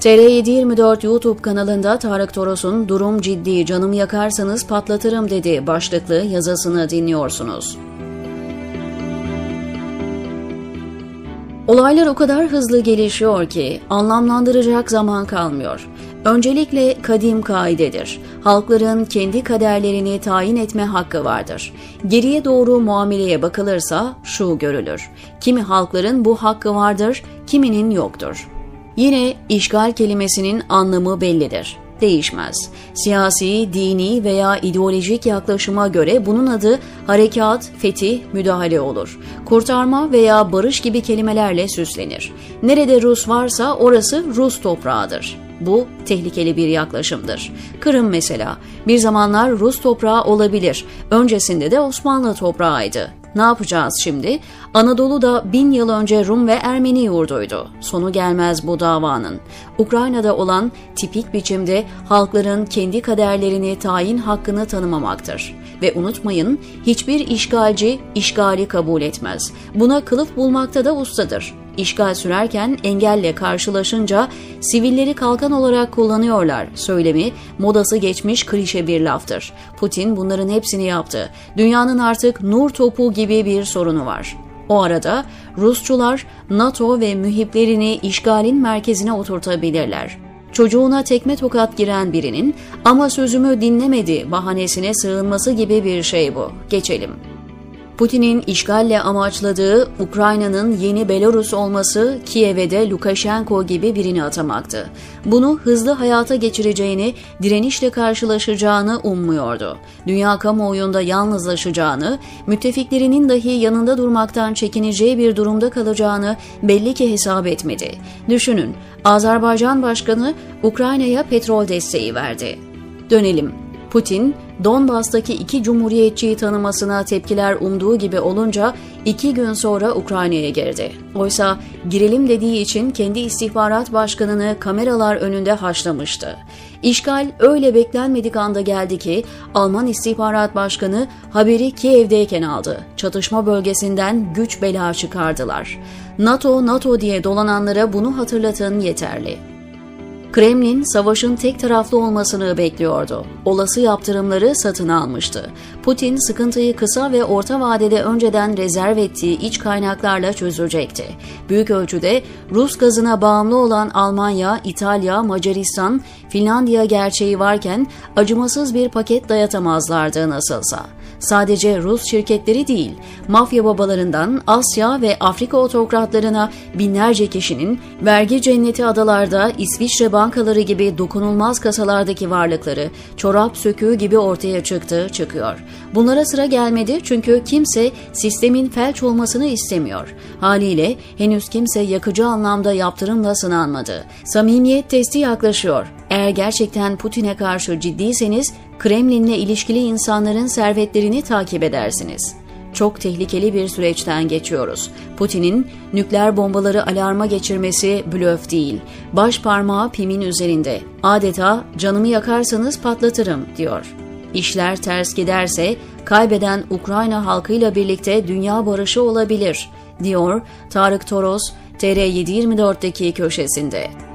TR724 YouTube kanalında Tarık Toros'un Durum Ciddi Canımı Yakarsanız Patlatırım dedi başlıklı yazısını dinliyorsunuz. Olaylar o kadar hızlı gelişiyor ki anlamlandıracak zaman kalmıyor. Öncelikle kadim kaidedir. Halkların kendi kaderlerini tayin etme hakkı vardır. Geriye doğru muameleye bakılırsa şu görülür. Kimi halkların bu hakkı vardır, kiminin yoktur. Yine işgal kelimesinin anlamı bellidir. Değişmez. Siyasi, dini veya ideolojik yaklaşıma göre bunun adı harekat, fetih, müdahale olur. Kurtarma veya barış gibi kelimelerle süslenir. Nerede Rus varsa orası Rus toprağıdır. Bu tehlikeli bir yaklaşımdır. Kırım mesela bir zamanlar Rus toprağı olabilir. Öncesinde de Osmanlı toprağıydı. Ne yapacağız şimdi? Anadolu da bin yıl önce Rum ve Ermeni yurduydu. Sonu gelmez bu davanın. Ukrayna'da olan tipik biçimde halkların kendi kaderlerini tayin hakkını tanımamaktır. Ve unutmayın hiçbir işgalci işgali kabul etmez. Buna kılıf bulmakta da ustadır. İşgal sürerken engelle karşılaşınca sivilleri kalkan olarak kullanıyorlar söylemi modası geçmiş klişe bir laftır. Putin bunların hepsini yaptı. Dünyanın artık nur topu gibi bir sorunu var. O arada Rusçular NATO ve mühiplerini işgalin merkezine oturtabilirler. Çocuğuna tekme tokat giren birinin ama sözümü dinlemedi bahanesine sığınması gibi bir şey bu. Geçelim. Putin'in işgalle amaçladığı Ukrayna'nın yeni Belarus olması Kiev'e de Lukashenko gibi birini atamaktı. Bunu hızlı hayata geçireceğini, direnişle karşılaşacağını ummuyordu. Dünya kamuoyunda yalnızlaşacağını, müttefiklerinin dahi yanında durmaktan çekineceği bir durumda kalacağını belli ki hesap etmedi. Düşünün, Azerbaycan Başkanı Ukrayna'ya petrol desteği verdi. Dönelim. Putin, Donbas'taki iki cumhuriyetçiyi tanımasına tepkiler umduğu gibi olunca iki gün sonra Ukrayna'ya girdi. Oysa girelim dediği için kendi istihbarat başkanını kameralar önünde haşlamıştı. İşgal öyle beklenmedik anda geldi ki Alman istihbarat başkanı haberi Kiev'deyken aldı. Çatışma bölgesinden güç bela çıkardılar. NATO, NATO diye dolananlara bunu hatırlatın yeterli. Kremlin savaşın tek taraflı olmasını bekliyordu. Olası yaptırımları satın almıştı. Putin sıkıntıyı kısa ve orta vadede önceden rezerv ettiği iç kaynaklarla çözecekti. Büyük ölçüde Rus gazına bağımlı olan Almanya, İtalya, Macaristan, Finlandiya gerçeği varken acımasız bir paket dayatamazlardı nasılsa. Sadece Rus şirketleri değil, mafya babalarından Asya ve Afrika otokratlarına binlerce kişinin vergi cenneti adalarda İsviçre bankaları gibi dokunulmaz kasalardaki varlıkları çorap söküğü gibi ortaya çıktı, çıkıyor. Bunlara sıra gelmedi çünkü kimse sistemin felç olmasını istemiyor. Haliyle henüz kimse yakıcı anlamda yaptırımla sınanmadı. Samimiyet testi yaklaşıyor. Eğer gerçekten Putin'e karşı ciddiyseniz Kremlin'le ilişkili insanların servetlerini takip edersiniz. Çok tehlikeli bir süreçten geçiyoruz. Putin'in nükleer bombaları alarma geçirmesi blöf değil. Baş parmağı pimin üzerinde. Adeta canımı yakarsanız patlatırım diyor. İşler ters giderse kaybeden Ukrayna halkıyla birlikte dünya barışı olabilir, diyor Tarık Toros TR724'deki köşesinde.